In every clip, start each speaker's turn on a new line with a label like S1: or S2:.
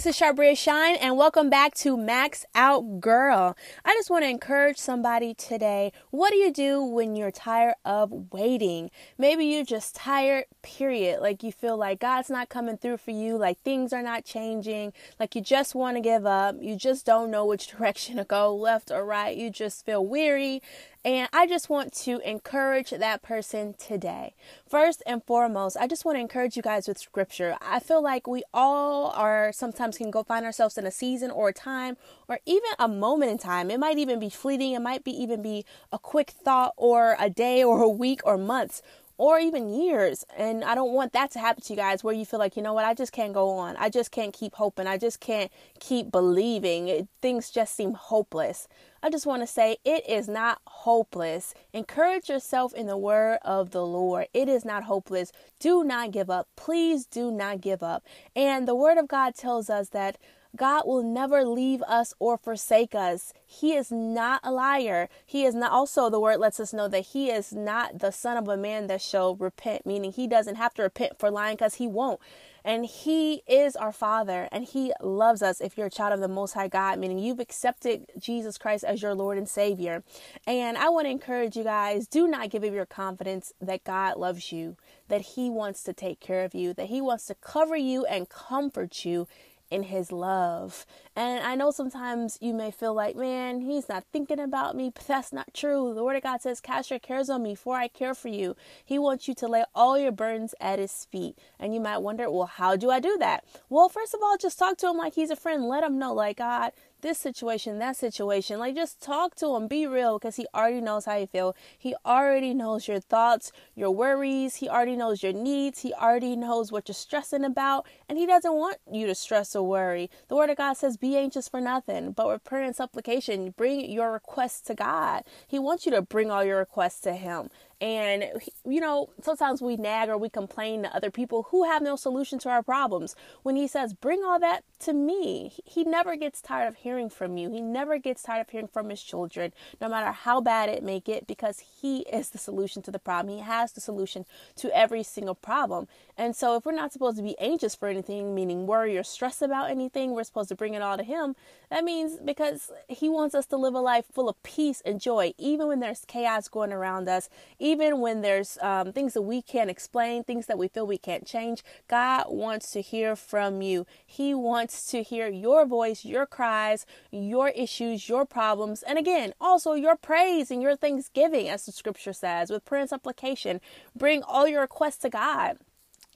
S1: This is Charbria Shine, and welcome back to Max Out Girl. I just want to encourage somebody today. What do you do when you're tired of waiting? Maybe you're just tired, period. Like you feel like God's not coming through for you, like things are not changing, like you just want to give up, you just don't know which direction to go, left or right, you just feel weary, and I just want to encourage that person today. First and foremost, I just want to encourage you guys with scripture. I feel like we all are sometimes can go find ourselves in a season or a time or even a moment in time. It might even be fleeting, it might be even be a quick thought or a day or a week or months or even years. And I don't want that to happen to you guys where you feel like, you know what, I just can't go on. I just can't keep hoping. I just can't keep believing. It, things just seem hopeless. I just want to say it is not hopeless. Encourage yourself in the word of the Lord. It is not hopeless. Do not give up. Please do not give up. And the word of God tells us that God will never leave us or forsake us. He is not a liar. He is not, also, the word lets us know that He is not the Son of a man that shall repent, meaning He doesn't have to repent for lying because He won't. And He is our Father and He loves us if you're a child of the Most High God, meaning you've accepted Jesus Christ as your Lord and Savior. And I want to encourage you guys do not give up your confidence that God loves you, that He wants to take care of you, that He wants to cover you and comfort you in his love. And I know sometimes you may feel like, man, he's not thinking about me, but that's not true. The word of God says, cast your cares on me, for I care for you. He wants you to lay all your burdens at his feet. And you might wonder, well, how do I do that? Well, first of all, just talk to him like he's a friend. Let him know, like, God, this situation, that situation. Like, just talk to him, be real, because he already knows how you feel. He already knows your thoughts, your worries. He already knows your needs. He already knows what you're stressing about, and he doesn't want you to stress or worry. The Word of God says, Be anxious for nothing, but with prayer and supplication, bring your requests to God. He wants you to bring all your requests to Him. And, you know, sometimes we nag or we complain to other people who have no solution to our problems. When he says, bring all that to me, he never gets tired of hearing from you. He never gets tired of hearing from his children, no matter how bad it may get, because he is the solution to the problem. He has the solution to every single problem. And so, if we're not supposed to be anxious for anything, meaning worry or stress about anything, we're supposed to bring it all to him. That means because he wants us to live a life full of peace and joy, even when there's chaos going around us, even when there's um, things that we can't explain, things that we feel we can't change. God wants to hear from you. He wants to hear your voice, your cries, your issues, your problems, and again, also your praise and your thanksgiving, as the scripture says, with prayer and supplication. Bring all your requests to God.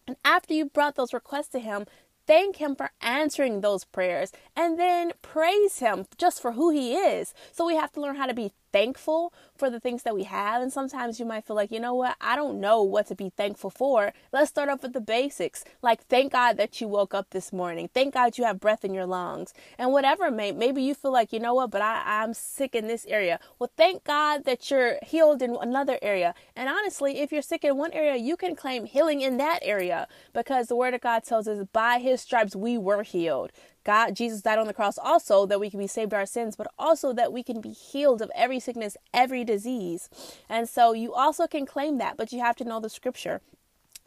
S1: And after you brought those requests to Him, thank Him for answering those prayers and then praise Him just for who He is. So we have to learn how to be thankful for the things that we have. And sometimes you might feel like, you know what, I don't know what to be thankful for. Let's start off with the basics. Like, thank God that you woke up this morning. Thank God you have breath in your lungs. And whatever, may, maybe you feel like, you know what, but I, I'm sick in this area. Well, thank God that you're healed in another area. And honestly, if you're sick in one area, you can claim healing in that area because the Word of God tells us by His stripes we were healed. God, Jesus died on the cross also that we can be saved our sins, but also that we can be healed of every sickness, every disease. And so you also can claim that, but you have to know the scripture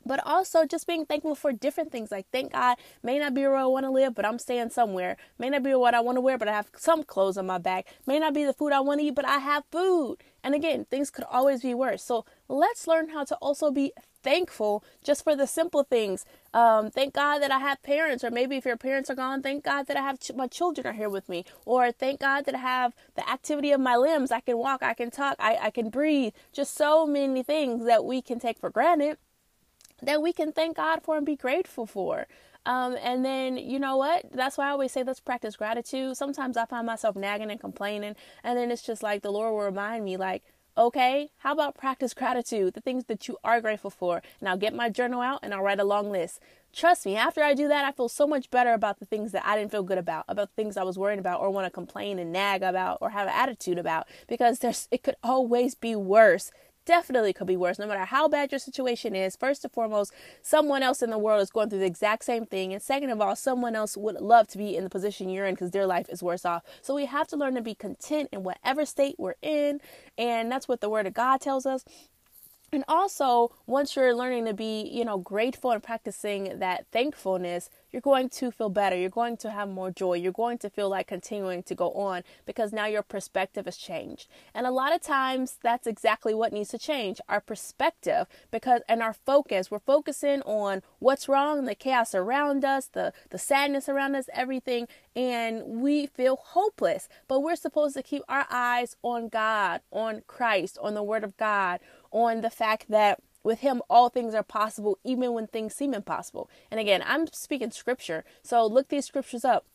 S1: but also just being thankful for different things. Like, thank God, may not be where I want to live, but I'm staying somewhere. May not be what I want to wear, but I have some clothes on my back. May not be the food I want to eat, but I have food. And again, things could always be worse. So let's learn how to also be thankful just for the simple things. Um, thank God that I have parents, or maybe if your parents are gone, thank God that I have ch- my children are here with me, or thank God that I have the activity of my limbs. I can walk, I can talk, I, I can breathe. Just so many things that we can take for granted that we can thank God for and be grateful for. Um, and then, you know what? That's why I always say let's practice gratitude. Sometimes I find myself nagging and complaining, and then it's just like the Lord will remind me, like, okay, how about practice gratitude, the things that you are grateful for? And I'll get my journal out and I'll write a long list. Trust me, after I do that, I feel so much better about the things that I didn't feel good about, about things I was worried about or want to complain and nag about or have an attitude about, because there's it could always be worse definitely could be worse. No matter how bad your situation is, first and foremost, someone else in the world is going through the exact same thing. And second of all, someone else would love to be in the position you're in because their life is worse off. So we have to learn to be content in whatever state we're in. And that's what the Word of God tells us. and also once you're learning to be you know grateful and practicing that thankfulness you're going to feel better. You're going to have more joy. You're going to feel like continuing to go on because now your perspective has changed. And a lot of times that's exactly what needs to change our perspective because and our focus. We're focusing on what's wrong the chaos around us the the sadness around us everything and we feel hopeless. But we're supposed to keep our eyes on God on Christ on the word of God on the fact that with him all things are possible even when things seem impossible and again i'm speaking scripture so look these scriptures up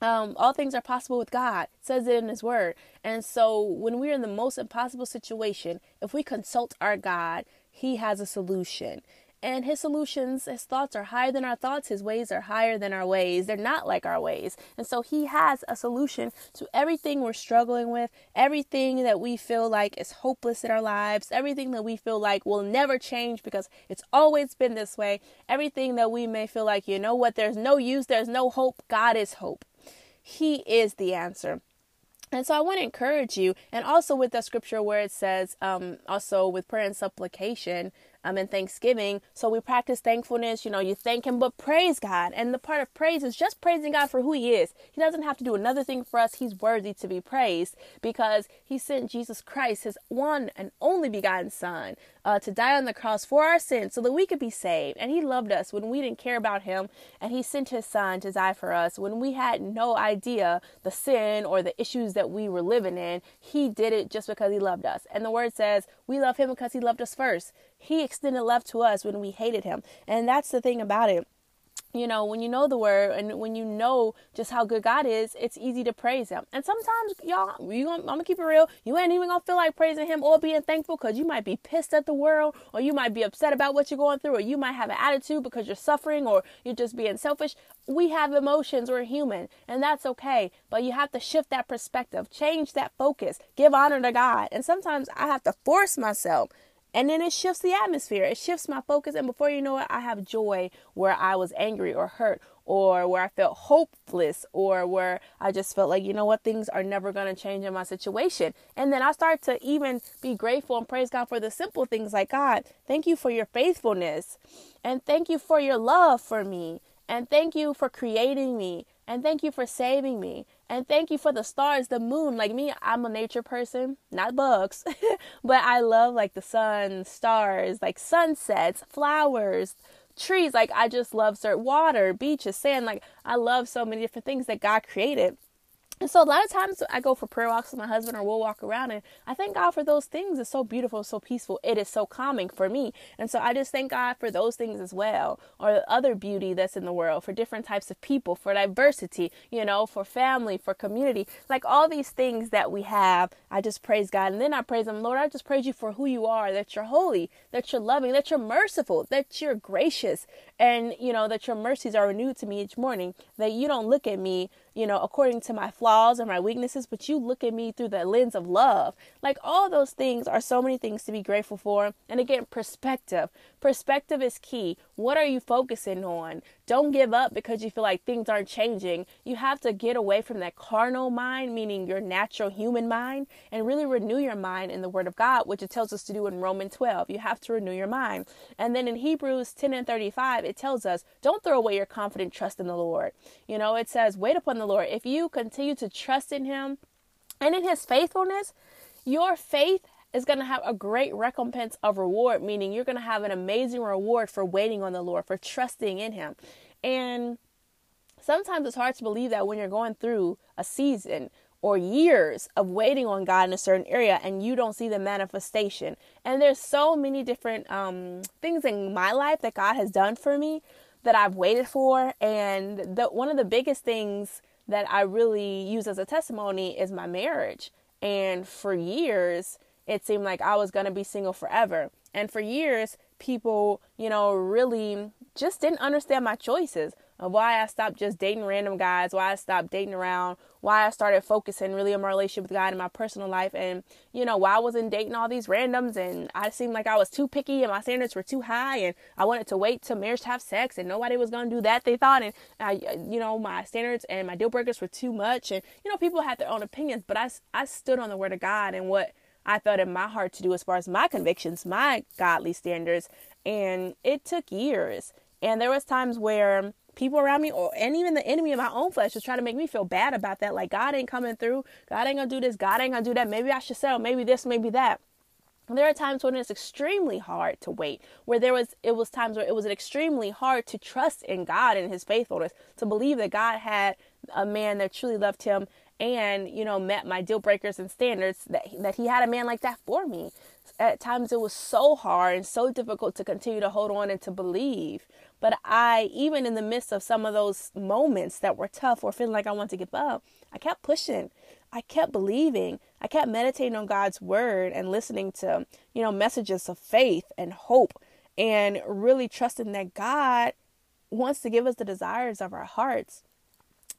S1: um, all things are possible with God. Says it in His Word. And so, when we're in the most impossible situation, if we consult our God, He has a solution and his solutions, his thoughts are higher than our thoughts, his ways are higher than our ways. They're not like our ways. And so he has a solution to everything we're struggling with, everything that we feel like is hopeless in our lives, everything that we feel like will never change because it's always been this way, everything that we may feel like, you know what, there's no use, there's no hope. God is hope. He is the answer. And so I want to encourage you, and also with the scripture where it says, um, also with prayer and supplication, um, and Thanksgiving. So we practice thankfulness. You know, you thank Him, but praise God. And the part of praise is just praising God for who He is. He doesn't have to do another thing for us. He's worthy to be praised because He sent Jesus Christ, His one and only begotten Son, uh, to die on the cross for our sins so that we could be saved. And He loved us when we didn't care about Him. And He sent His Son to die for us when we had no idea the sin or the issues that we were living in. He did it just because He loved us. And the Word says we love Him because He loved us first. He extended love to us when we hated him. And that's the thing about it you know, when you know the word and when you know just how good God is, it's easy to praise Him. And sometimes, y'all, you gonna, I'm gonna keep it real. You ain't even gonna feel like praising Him or being thankful because you might be pissed at the world, or you might be upset about what you're going through, or you might have an attitude because you're suffering, or you're just being selfish. We have emotions. We're human, and that's okay. But you have to shift that perspective, change that focus, give honor to God. And sometimes I have to force myself and then it shifts the atmosphere. It shifts my focus. And before you know it, I have joy where I was angry or hurt or where I felt hopeless or where I just felt like, you know what, things are never going to change in my situation. And then I start to even be grateful and praise God for the simple things like, God, thank you for your faithfulness. And thank you for your love for me. And thank you for creating me. And thank you for saving me. And thank you for the stars, the moon. Like me, I'm a nature person, not bugs, but I love like the sun, stars, like sunsets, flowers, trees. Like I just love certain water, beaches, sand. Like I love so many different things that God created. And so a lot of times I go for prayer walks with my husband or we'll walk around and I thank God for those things. It's so beautiful, so peaceful. It is so calming for me. And so I just thank God for those things as well or the other beauty that's in the world for different types of people, for diversity, you know, for family, for community. Like all these things that we have, I just praise God. And then I praise him, Lord, I just praise you for who you are, that you're holy, that you're loving, that you're merciful, that you're gracious, and you know, that your mercies are renewed to me each morning, that you don't look at me you know, according to my flaws or my weaknesses, but you look at me through the lens of love. Like all those things are so many things to be grateful for. And again, perspective. Perspective is key. What are you focusing on? Don't give up because you feel like things aren't changing. You have to get away from that carnal mind, meaning your natural human mind, and really renew your mind in the Word of God, which it tells us to do in Romans 12. You have to renew your mind. And then in Hebrews 10 and 35, it tells us, don't throw away your confident trust in the Lord. You know, it says, wait upon the Lord. If you continue to trust in Him and in His faithfulness, your faith is going to have a great recompense of reward, meaning you're going to have an amazing reward for waiting on the Lord, for trusting in Him. And sometimes it's hard to believe that when you're going through a season or years of waiting on God in a certain area and you don't see the manifestation. And there's so many different um, things in my life that God has done for me that I've waited for. And the, one of the biggest things that I really use as a testimony is my marriage. And for years, it seemed like I was going to be single forever. And for years, people, you know, really just didn't understand my choices of why I stopped just dating random guys, why I stopped dating around, why I started focusing really on my relationship with God in my personal life, and you know, why I wasn't dating all these randoms, and I seemed like I was too picky and my standards were too high, and I wanted to wait till marriage to have sex, and nobody was gonna do that. They thought, and I, you know, my standards and my deal breakers were too much, and you know, people had their own opinions, but I, I stood on the word of God and what I felt in my heart to do as far as my convictions, my godly standards. And it took years. And there was times where people around me or and even the enemy of my own flesh was trying to make me feel bad about that. Like God ain't coming through. God ain't gonna do this. God ain't gonna do that. Maybe I should settle. Maybe this, maybe that. There are times when it's extremely hard to wait, where there was it was times where it was extremely hard to trust in God and his faithfulness, to believe that God had a man that truly loved him and, you know, met my deal breakers and standards that that he had a man like that for me. At times it was so hard and so difficult to continue to hold on and to believe. But I, even in the midst of some of those moments that were tough or feeling like I wanted to give up, I kept pushing. I kept believing. I kept meditating on God's word and listening to, you know, messages of faith and hope and really trusting that God wants to give us the desires of our hearts.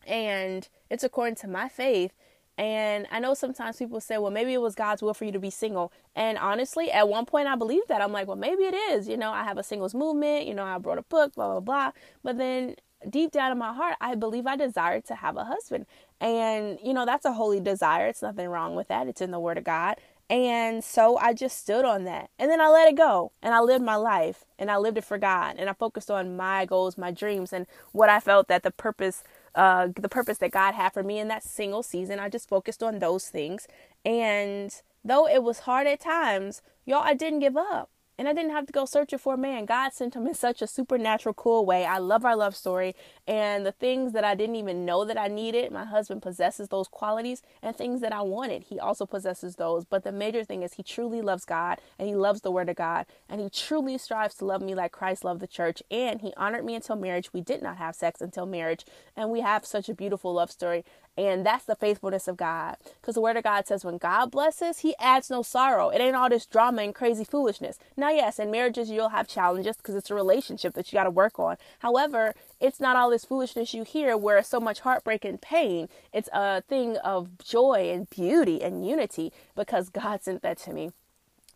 S1: And it's according to my faith. And I know sometimes people say, well, maybe it was God's will for you to be single. And honestly, at one point I believed that. I'm like, well, maybe it is. You know, I have a singles movement, you know, I wrote a book, blah, blah, blah. But then deep down in my heart, I believe I desire to have a husband. And, you know, that's a holy desire. It's nothing wrong with that. It's in the Word of God. And so I just stood on that. And then I let it go. And I lived my life. And I lived it for God. And I focused on my goals, my dreams, and what I felt that the purpose, uh, the purpose that God had for me in that single season. I just focused on those things. And though it was hard at times, y'all, I didn't give up. And I didn't have to go searching for a man. God sent him in such a supernatural, cool way. I love our love story. And the things that I didn't even know that I needed, my husband possesses those qualities. And things that I wanted, he also possesses those. But the major thing is he truly loves God and he loves the Word of God. And he truly strives to love me like Christ loved the church. And he honored me until marriage. We did not have sex until marriage. And we have such a beautiful love story. And that's the faithfulness of God. Because the word of God says when God blesses, he adds no sorrow. It ain't all this drama and crazy foolishness. Now, yes, in marriages, you'll have challenges because it's a relationship that you got to work on. However, it's not all this foolishness you hear where it's so much heartbreak and pain. It's a thing of joy and beauty and unity because God sent that to me.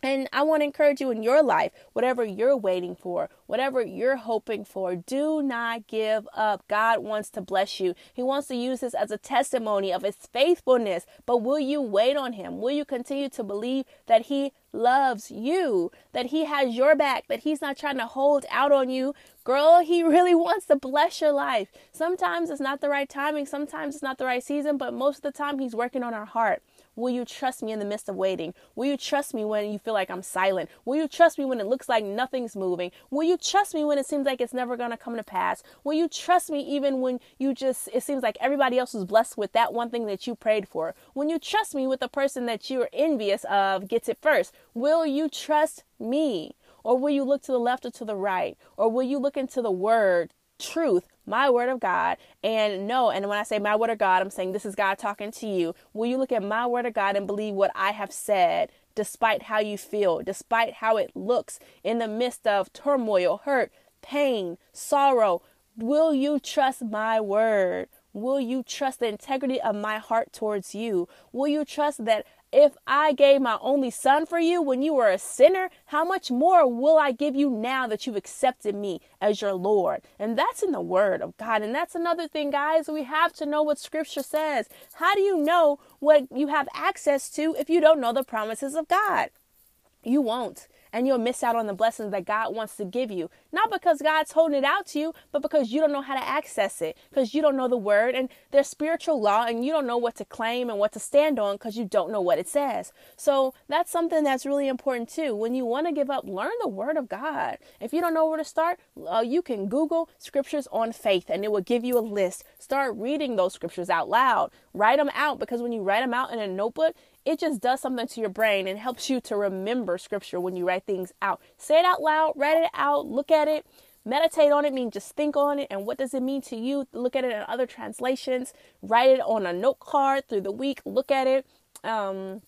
S1: And I want to encourage you in your life, whatever you're waiting for, whatever you're hoping for, do not give up. God wants to bless you. He wants to use this as a testimony of his faithfulness. But will you wait on him? Will you continue to believe that he loves you, that he has your back, that he's not trying to hold out on you? Girl, he really wants to bless your life. Sometimes it's not the right timing, sometimes it's not the right season, but most of the time he's working on our heart. Will you trust me in the midst of waiting? Will you trust me when you feel like I'm silent? Will you trust me when it looks like nothing's moving? Will you trust me when it seems like it's never going to come to pass? Will you trust me even when you just, it seems like everybody else is blessed with that one thing that you prayed for? When you trust me with the person that you're envious of gets it first? Will you trust me? Or will you look to the left or to the right? Or will you look into the word truth, my word of God, and know, and when I say my word of God, I'm saying this is God talking to you. Will you look at my word of God and believe what I have said, despite how you feel, despite how it looks in the midst of turmoil, hurt, pain, sorrow? Will you trust my word? Will you trust the integrity of my heart towards you? Will you trust that if I gave my only son for you when you were a sinner, how much more will I give you now that you've accepted me as your Lord? And that's in the word of God. And that's another thing, guys. We have to know what scripture says. How do you know what you have access to if you don't know the promises of God? You won't and you'll miss out on the blessings that God wants to give you. Not because God's holding it out to you, but because you don't know how to access it, because you don't know the word and there's spiritual law and you don't know what to claim and what to stand on because you don't know what it says. So that's something that's really important too. When you want to give up, learn the word of God. If you don't know where to start, uh, you can Google scriptures on faith and it will give you a list. Start reading those scriptures out loud. Write them out because when you write them out in a notebook, it just does something to your brain and helps you to remember scripture when you write things out. Say it out loud, write it out, look at it, meditate on it, mean just think on it and what does it mean to you? Look at it in other translations, write it on a note card through the week, look at it. Um,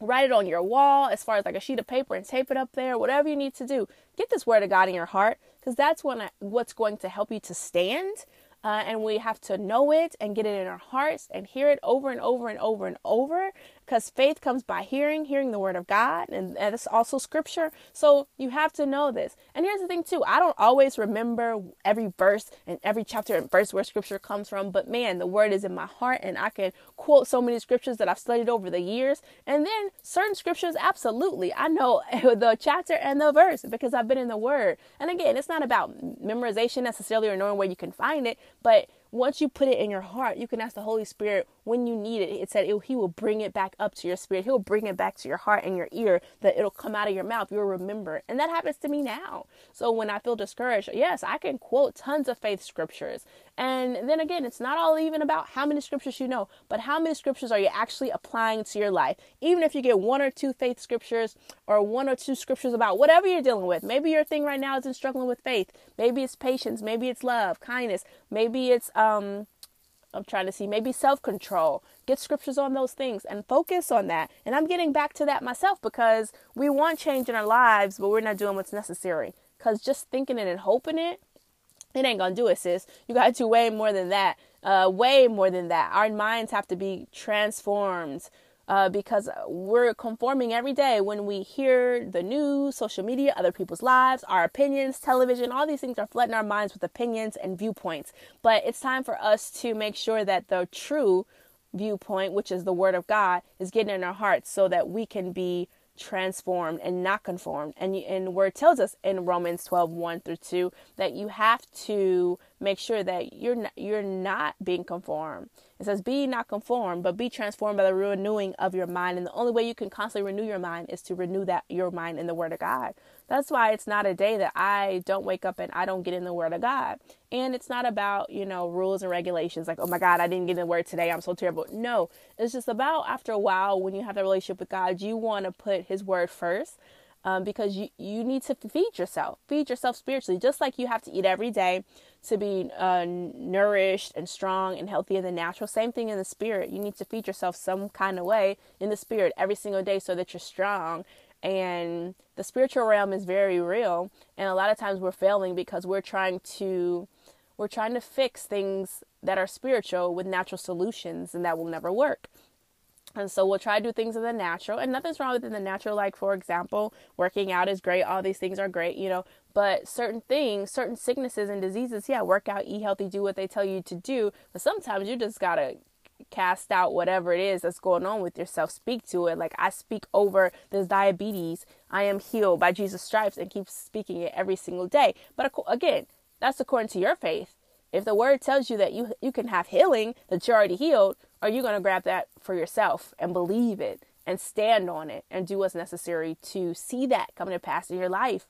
S1: write it on your wall as far as like a sheet of paper and tape it up there, whatever you need to do. Get this word of God in your heart because that's when I, what's going to help you to stand uh, and we have to know it and get it in our hearts and hear it over and over and over and over because faith comes by hearing, hearing the word of God, and that's also scripture. So you have to know this. And here's the thing, too I don't always remember every verse and every chapter and verse where scripture comes from, but man, the word is in my heart, and I can quote so many scriptures that I've studied over the years. And then certain scriptures, absolutely, I know the chapter and the verse because I've been in the word. And again, it's not about memorization necessarily or knowing where you can find it, but once you put it in your heart, you can ask the Holy Spirit when you need it. It said it, He will bring it back up to your spirit. He'll bring it back to your heart and your ear that it'll come out of your mouth. You'll remember. And that happens to me now. So when I feel discouraged, yes, I can quote tons of faith scriptures. And then again, it's not all even about how many scriptures you know, but how many scriptures are you actually applying to your life. Even if you get one or two faith scriptures or one or two scriptures about whatever you're dealing with. Maybe your thing right now is in struggling with faith. Maybe it's patience. Maybe it's love, kindness. Maybe it's um I'm trying to see maybe self control. Get scriptures on those things and focus on that. And I'm getting back to that myself because we want change in our lives, but we're not doing what's necessary. Because just thinking it and hoping it it ain't gonna do it, sis. You gotta do way more than that. Uh, way more than that. Our minds have to be transformed uh, because we're conforming every day when we hear the news, social media, other people's lives, our opinions, television, all these things are flooding our minds with opinions and viewpoints. But it's time for us to make sure that the true viewpoint, which is the Word of God, is getting in our hearts so that we can be transformed and not conformed. And, and word tells us in Romans 12, 1 through 2, that you have to make sure that you're not, you're not being conformed. It says, Be not conformed, but be transformed by the renewing of your mind. And the only way you can constantly renew your mind is to renew that your mind in the Word of God. That's why it's not a day that I don't wake up and I don't get in the Word of God. And it's not about, you know, rules and regulations like, oh my God, I didn't get in the Word today. I'm so terrible. No, it's just about after a while when you have that relationship with God, you want to put His Word first. Um, because you, you need to feed yourself, feed yourself spiritually, just like you have to eat every day to be uh, nourished and strong and healthy in the natural. Same thing in the spirit. You need to feed yourself some kind of way in the spirit every single day so that you're strong and the spiritual realm is very real and a lot of times we're failing because we're trying to we're trying to fix things that are spiritual with natural solutions and that will never work and so we'll try to do things in the natural and nothing's wrong with in the natural like for example working out is great all these things are great you know but certain things certain sicknesses and diseases yeah work out eat healthy do what they tell you to do but sometimes you just gotta cast out whatever it is that's going on with yourself. Speak to it. Like I speak over this diabetes. I am healed by Jesus' stripes and keep speaking it every single day. But again, that's according to your faith. If the word tells you that you you can have healing, that you're already healed, are you going to grab that for yourself and believe it and stand on it and do what's necessary to see that come to pass in your life?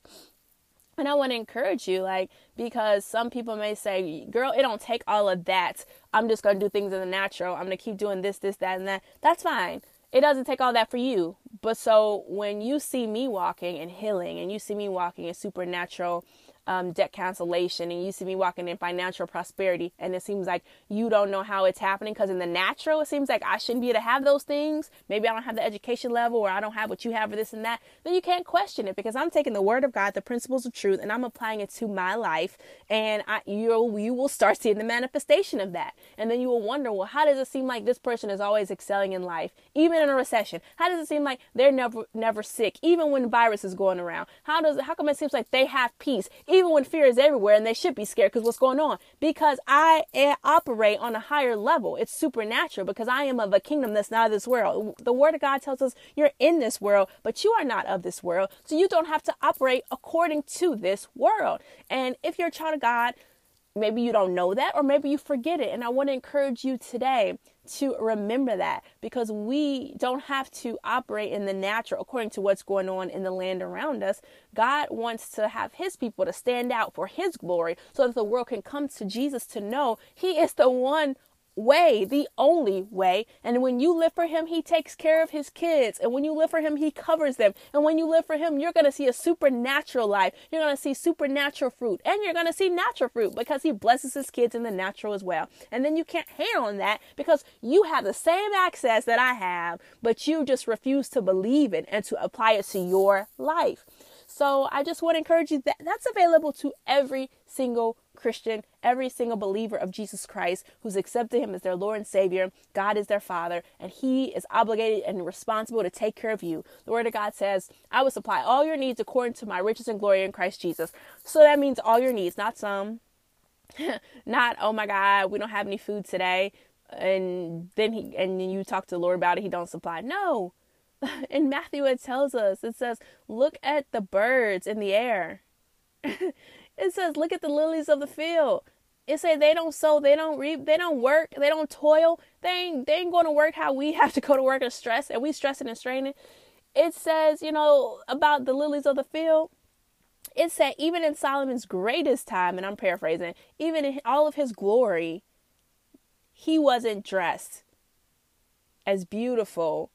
S1: And I want to encourage you, like, because some people may say, girl, it don't take all of that. I'm just going to do things in the natural. I'm going to keep doing this, this, that, and that. That's fine. It doesn't take all that for you. But so when you see me walking and healing and you see me walking in supernatural um, debt cancellation and you see me walking in financial prosperity and it seems like you don't know how it's happening because in the natural it seems like I shouldn't be able to have those things. Maybe I don't have the education level or I don't have what you have or this and that. Then you can't question it because I'm taking the word of God the principles of truth and I'm applying it to my life. And I, you you will start seeing the manifestation of that. And then you will wonder well how does it seem like this person is always excelling in life even in a recession? How does it seem like they're never never sick even when virus is going around? How does how come it seems like they have peace even when fear is everywhere and they should be scared because what's going on? Because I eh, operate on a higher level. It's supernatural because I am of a kingdom that's not of this world. The word of God tells us you're in this world, but you are not of this world. So you don't have to operate according to this world. And if you're a child of God, maybe you don't know that or maybe you forget it. And I want to encourage you today to remember that because we don't have to operate in the natural according to what's going on in the land around us. God wants to have his people to stand out for his glory so that the world can come to Jesus to know he is the one way, the only way. And when you live for Him, He takes care of His kids. And when you live for Him, He covers them. And when you live for Him, you're going to see a supernatural life. You're going to see supernatural fruit. And you're going to see natural fruit because He blesses His kids in the natural as well. And then you can't hate on that because you have the same access that I have, but you just refuse to believe it and to apply it to your life. So I just want to encourage you that that's available to every single Christian every single believer of Jesus Christ who's accepted him as their Lord and Savior, God is their Father, and he is obligated and responsible to take care of you. The Word of God says, I will supply all your needs according to my riches and glory in Christ Jesus. So that means all your needs, not some. not, oh my God, we don't have any food today. And then he and you talk to the Lord about it, he don't supply. No. In Matthew it tells us, it says, look at the birds in the air. it says, look at the lilies of the field. It say they don't sow, they don't reap, they don't work, they don't toil. They ain't they ain't going to work how we have to go to work and stress, and we stressing and straining. It says, you know, about the lilies of the field. It said even in Solomon's greatest time, and I'm paraphrasing, even in all of his glory, he wasn't dressed as beautiful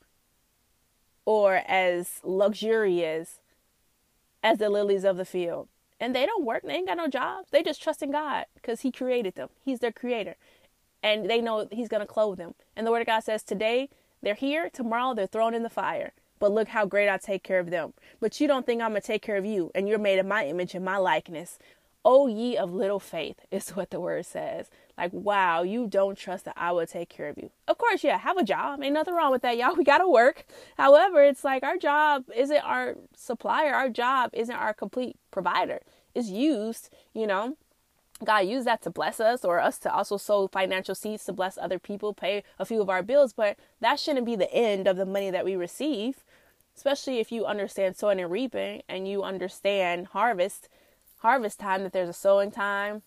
S1: or as luxurious as the lilies of the field and they don't work. They ain't got no jobs. They just trust in God because He created them. He's their creator. And they know He's going to clothe them. And the Word of God says, today they're here, tomorrow they're thrown in the fire. But look how great I take care of them. But you don't think I'm going to take care of you, and you're made in my image and my likeness. O ye of little faith, is what the word says. Like, wow, you don't trust that I will take care of you. Of course, yeah, have a job. Ain't nothing wrong with that, y'all. We got to work. However, it's like our job isn't our supplier, our job isn't our complete provider. It's used, you know. God used that to bless us or us to also sow financial seeds to bless other people, pay a few of our bills, but that shouldn't be the end of the money that we receive, especially if you understand sowing and reaping and you understand harvest harvest time that there's a sowing time,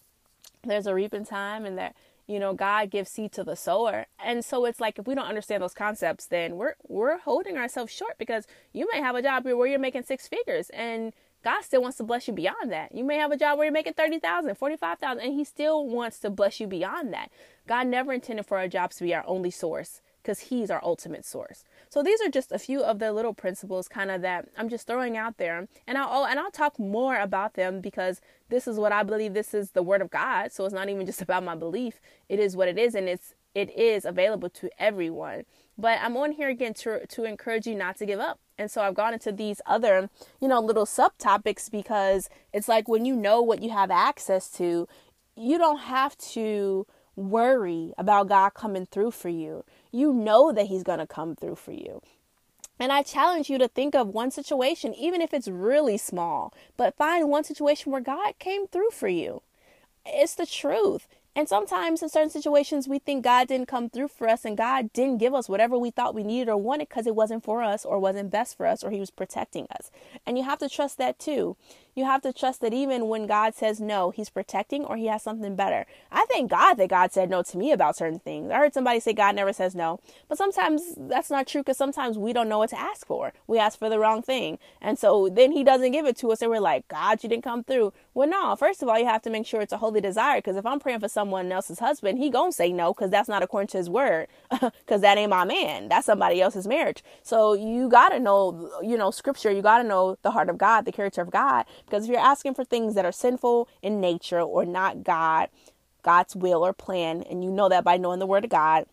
S1: there's a reaping time, and that you know God gives seed to the sower. And so it's like if we don't understand those concepts, then we're we're holding ourselves short because you may have a job where you're making six figures and God still wants to bless you beyond that. You may have a job where you're making 30,000, 45,000 and he still wants to bless you beyond that. God never intended for our jobs to be our only source because he's our ultimate source. So these are just a few of the little principles kind of that I'm just throwing out there. And I'll oh, and I'll talk more about them because this is what I believe this is the word of God. So it's not even just about my belief. It is what it is and it's it is available to everyone. But I'm on here again to to encourage you not to give up. And so I've gone into these other, you know, little subtopics because it's like when you know what you have access to, you don't have to worry about God coming through for you. You know that He's going to come through for you. And I challenge you to think of one situation, even if it's really small, but find one situation where God came through for you. It's the truth. And sometimes in certain situations, we think God didn't come through for us and God didn't give us whatever we thought we needed or wanted because it wasn't for us or wasn't best for us or He was protecting us. And you have to trust that too you have to trust that even when God says no, He's protecting or He has something better. I thank God that God said no to me about certain things. I heard somebody say God never says no, but sometimes that's not true because sometimes we don't know what to ask for. We ask for the wrong thing. And so then He doesn't give it to us, and we're like, God, you didn't come through. Well, no, first of all, you have to make sure it's a holy desire because if I'm praying for someone else's husband, He gonna say no because that's not according to His word because that ain't my man. That's somebody else's marriage. So you got to know, you know, scripture, you got to know the heart of God, the character of God because if you're asking for things that are sinful in nature or not God, God's will or plan, and you know that by knowing the word of God,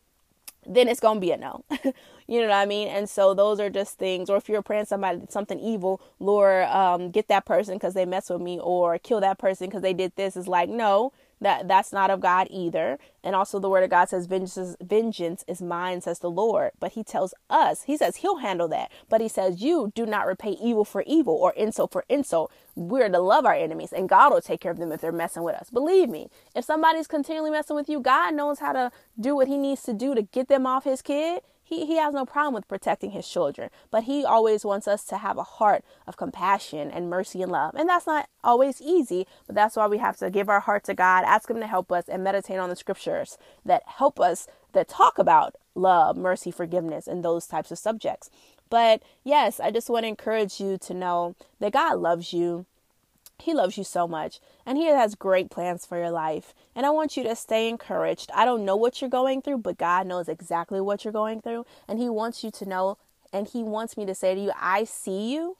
S1: then it's to be a no. you know what I mean? And so those are just things. Or if you're praying somebody something evil, Lord, um, get that person because they mess with me, or kill that person because they did this, is like, no, that that's not of God either. And also the word of God says vengeance vengeance is mine says the Lord. But he tells us, he says he'll handle that. But he says you do not repay evil for evil or insult for insult. We're to love our enemies and God will take care of them if they're messing with us. Believe me, if somebody's continually messing with you, God knows how to do what he needs to do to get them off his kid he, he has no problem with protecting his children, but he always wants us to have a heart of compassion and mercy and love. And that's not always easy, but that's why we have to give our heart to God, ask Him to help us, and meditate on the scriptures that help us, that talk about love, mercy, forgiveness, and those types of subjects. But yes, I just want to encourage you to know that God loves you. He loves you so much and He has great plans for your life. And I want you to stay encouraged. I don't know what you're going through, but God knows exactly what you're going through. And He wants you to know, and He wants me to say to you, I see you.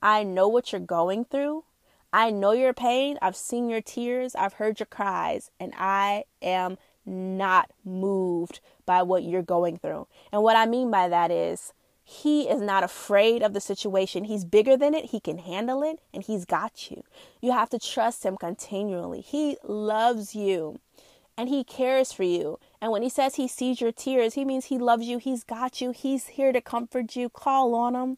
S1: I know what you're going through. I know your pain. I've seen your tears. I've heard your cries. And I am not moved by what you're going through. And what I mean by that is, He is not afraid of the situation. He's bigger than it. He can handle it and he's got you. You have to trust him continually. He loves you and he cares for you. And when he says he sees your tears, he means he loves you. He's got you. He's here to comfort you. Call on him,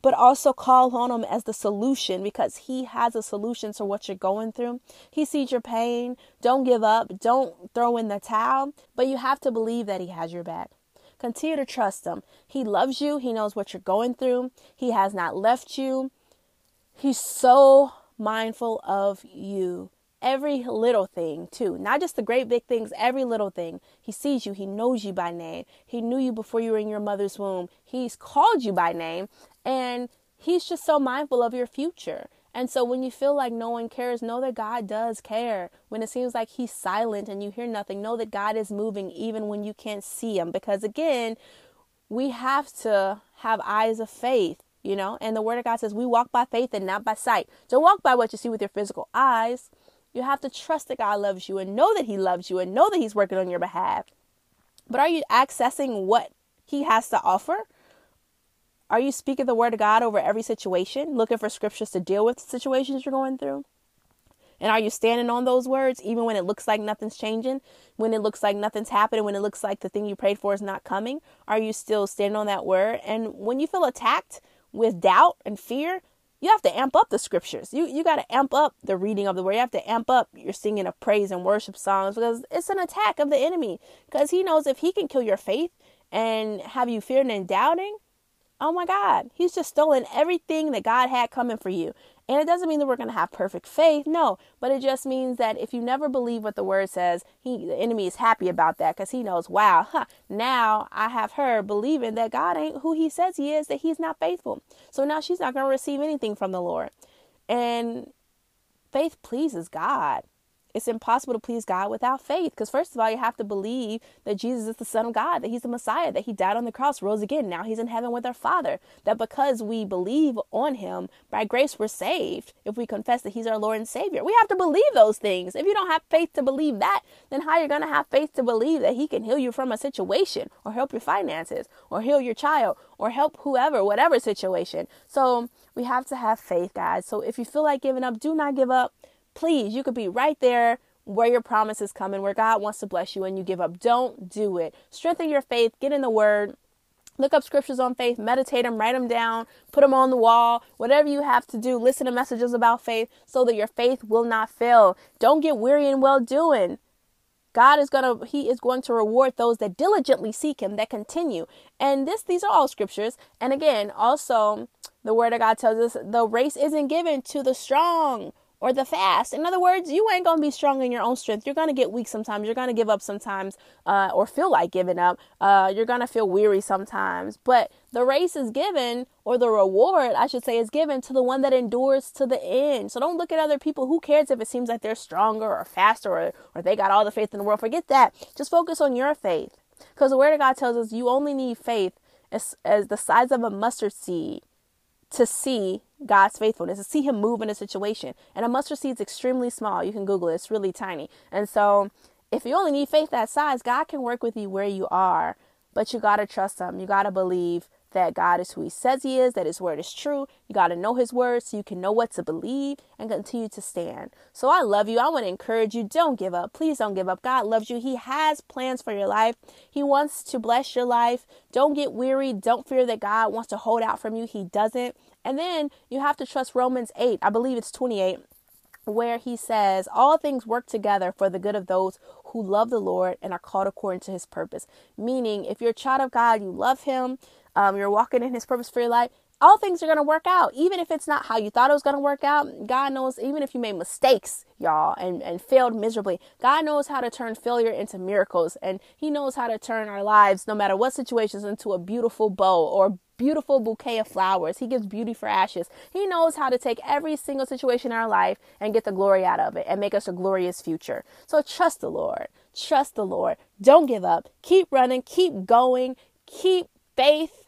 S1: but also call on him as the solution because he has a solution to what you're going through. He sees your pain. Don't give up. Don't throw in the towel, but you have to believe that he has your back. Continue to trust him. He loves you. He knows what you're going through. He has not left you. He's so mindful of you. Every little thing, too. Not just the great big things, every little thing. He sees you. He knows you by name. He knew you before you were in your mother's womb. He's called you by name. And he's just so mindful of your future. And so when you feel like no one cares, know that God does care. When it seems like He's silent and you hear nothing, know that God is moving even when you can't see Him. Because again, we have to have eyes of faith, you know? And the Word of God says we walk by faith and not by sight. Don't walk by what you see with your physical eyes. You have to trust that God loves you and know that He loves you and know that He's working on your behalf. But are you accessing what He has to offer? Are you speaking the word of God over every situation, looking for scriptures to deal with the situations you're going through? And are you standing on those words even when it looks like nothing's changing, when it looks like nothing's happening, when it looks like the thing you prayed for is not coming? Are you still standing on that word? And when you feel attacked with doubt and fear, you have to amp up the scriptures. You you got to amp up the reading of the word. You have to amp up your singing of praise and worship songs because it's an attack of the enemy. Because he knows if he can kill your faith and have you fearing and doubting, Oh my God, he's just stolen everything that God had coming for you. And it doesn't mean that we're going to have perfect faith. No, but it just means that if you never believe what the word says, he the enemy is happy about that because he knows, wow, huh, now I have her believing that God ain't who he says he is, that he's not faithful. So now she's not going to receive anything from the Lord. And faith pleases God. It's impossible to please God without faith. Because, first of all, you have to believe that Jesus is the Son of God, that He's the Messiah, that He died on the cross, rose again. Now He's in heaven with our Father. That because we believe on Him, by grace we're saved. If we confess that He's our Lord and Savior, we have to believe those things. If you don't have faith to believe that, then how are you going to have faith to believe that He can heal you from a situation, or help your finances, or heal your child, or help whoever, whatever situation? So, we have to have faith, guys. So, if you feel like giving up, do not give up please, you could be right there where your promise is coming, where God wants to bless you and you give up. Don't do it. Strengthen your faith, get in the word. Look up scriptures on faith, meditate them, write them down, put them on the wall, whatever you have to do. Listen to messages about faith so that your faith will not fail. Don't get weary in well doing. God is going to he is going to reward those that diligently seek him that continue. And this these are all scriptures. And again, also the word of God tells us the race isn't given to the strong or the fast. In other words, you ain't to be strong in your own strength. You're to get weak sometimes. You're to give up sometimes uh, or feel like giving up. Uh, you're to feel weary sometimes. But the race is given, or the reward, I should say, is given to the one that endures to the end. So don't look at other people. Who cares if it seems like they're stronger or faster or, or they got all the faith in the world? Forget that. Just focus on your faith. Because the Word of God tells us you only need faith as, as the size of a mustard seed to see God's faithfulness, to see Him move in a situation. And a mustard seed is extremely small. You can Google it, it's really tiny. And so, if you only need faith that size, God can work with you where you are. But you got to trust Him. You got to believe that God is who He says He is, that His word is true. You got to know His word so you can know what to believe and continue to stand. So I love you. I want to encourage you. Don't give up. Please don't give up. God loves you. He has plans for your life, He wants to bless your life. Don't get weary. Don't fear that God wants to hold out from you. He doesn't. And then you have to trust Romans 8. I believe it's 28 where he says, All things work together for the good of those who love the Lord and are called according to his purpose. Meaning, if you're a child of God, you love him, um, you're walking in his purpose for your life, all things are going to work out. Even if it's not how you thought it was going to work out, God knows, even if you made mistakes, y'all, and, and failed miserably, God knows how to turn failure into miracles. And He knows how to turn our lives, no matter what situations, into a beautiful bow or beautiful bouquet of flowers. He gives beauty for ashes. He knows how to take every single situation in our life and get the glory out of it and make us a glorious future. So trust the Lord. Trust the Lord. Don't give up. Keep running. Keep going. Keep faith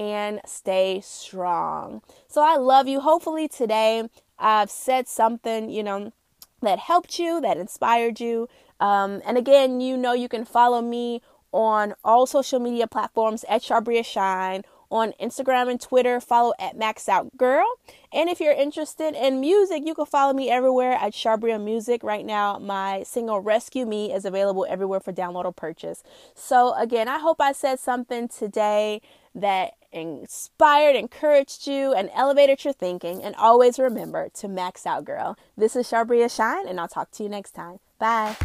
S1: and stay strong. So I love you. Hopefully today I've said something, you know, that helped you, that inspired you. Um, and again, you know, you can follow me on all social media platforms at Charbria Shine on Instagram and Twitter. Follow at Max Out Girl. And if you're interested in music, you can follow me everywhere at Sharbria Music. Right now, my single Rescue Me is available everywhere for download or purchase. So, again, I hope I said something today that inspired, encouraged you, and elevated your thinking. And always remember to max out, girl. This is Sharbria Shine, and I'll talk to you next time. Bye.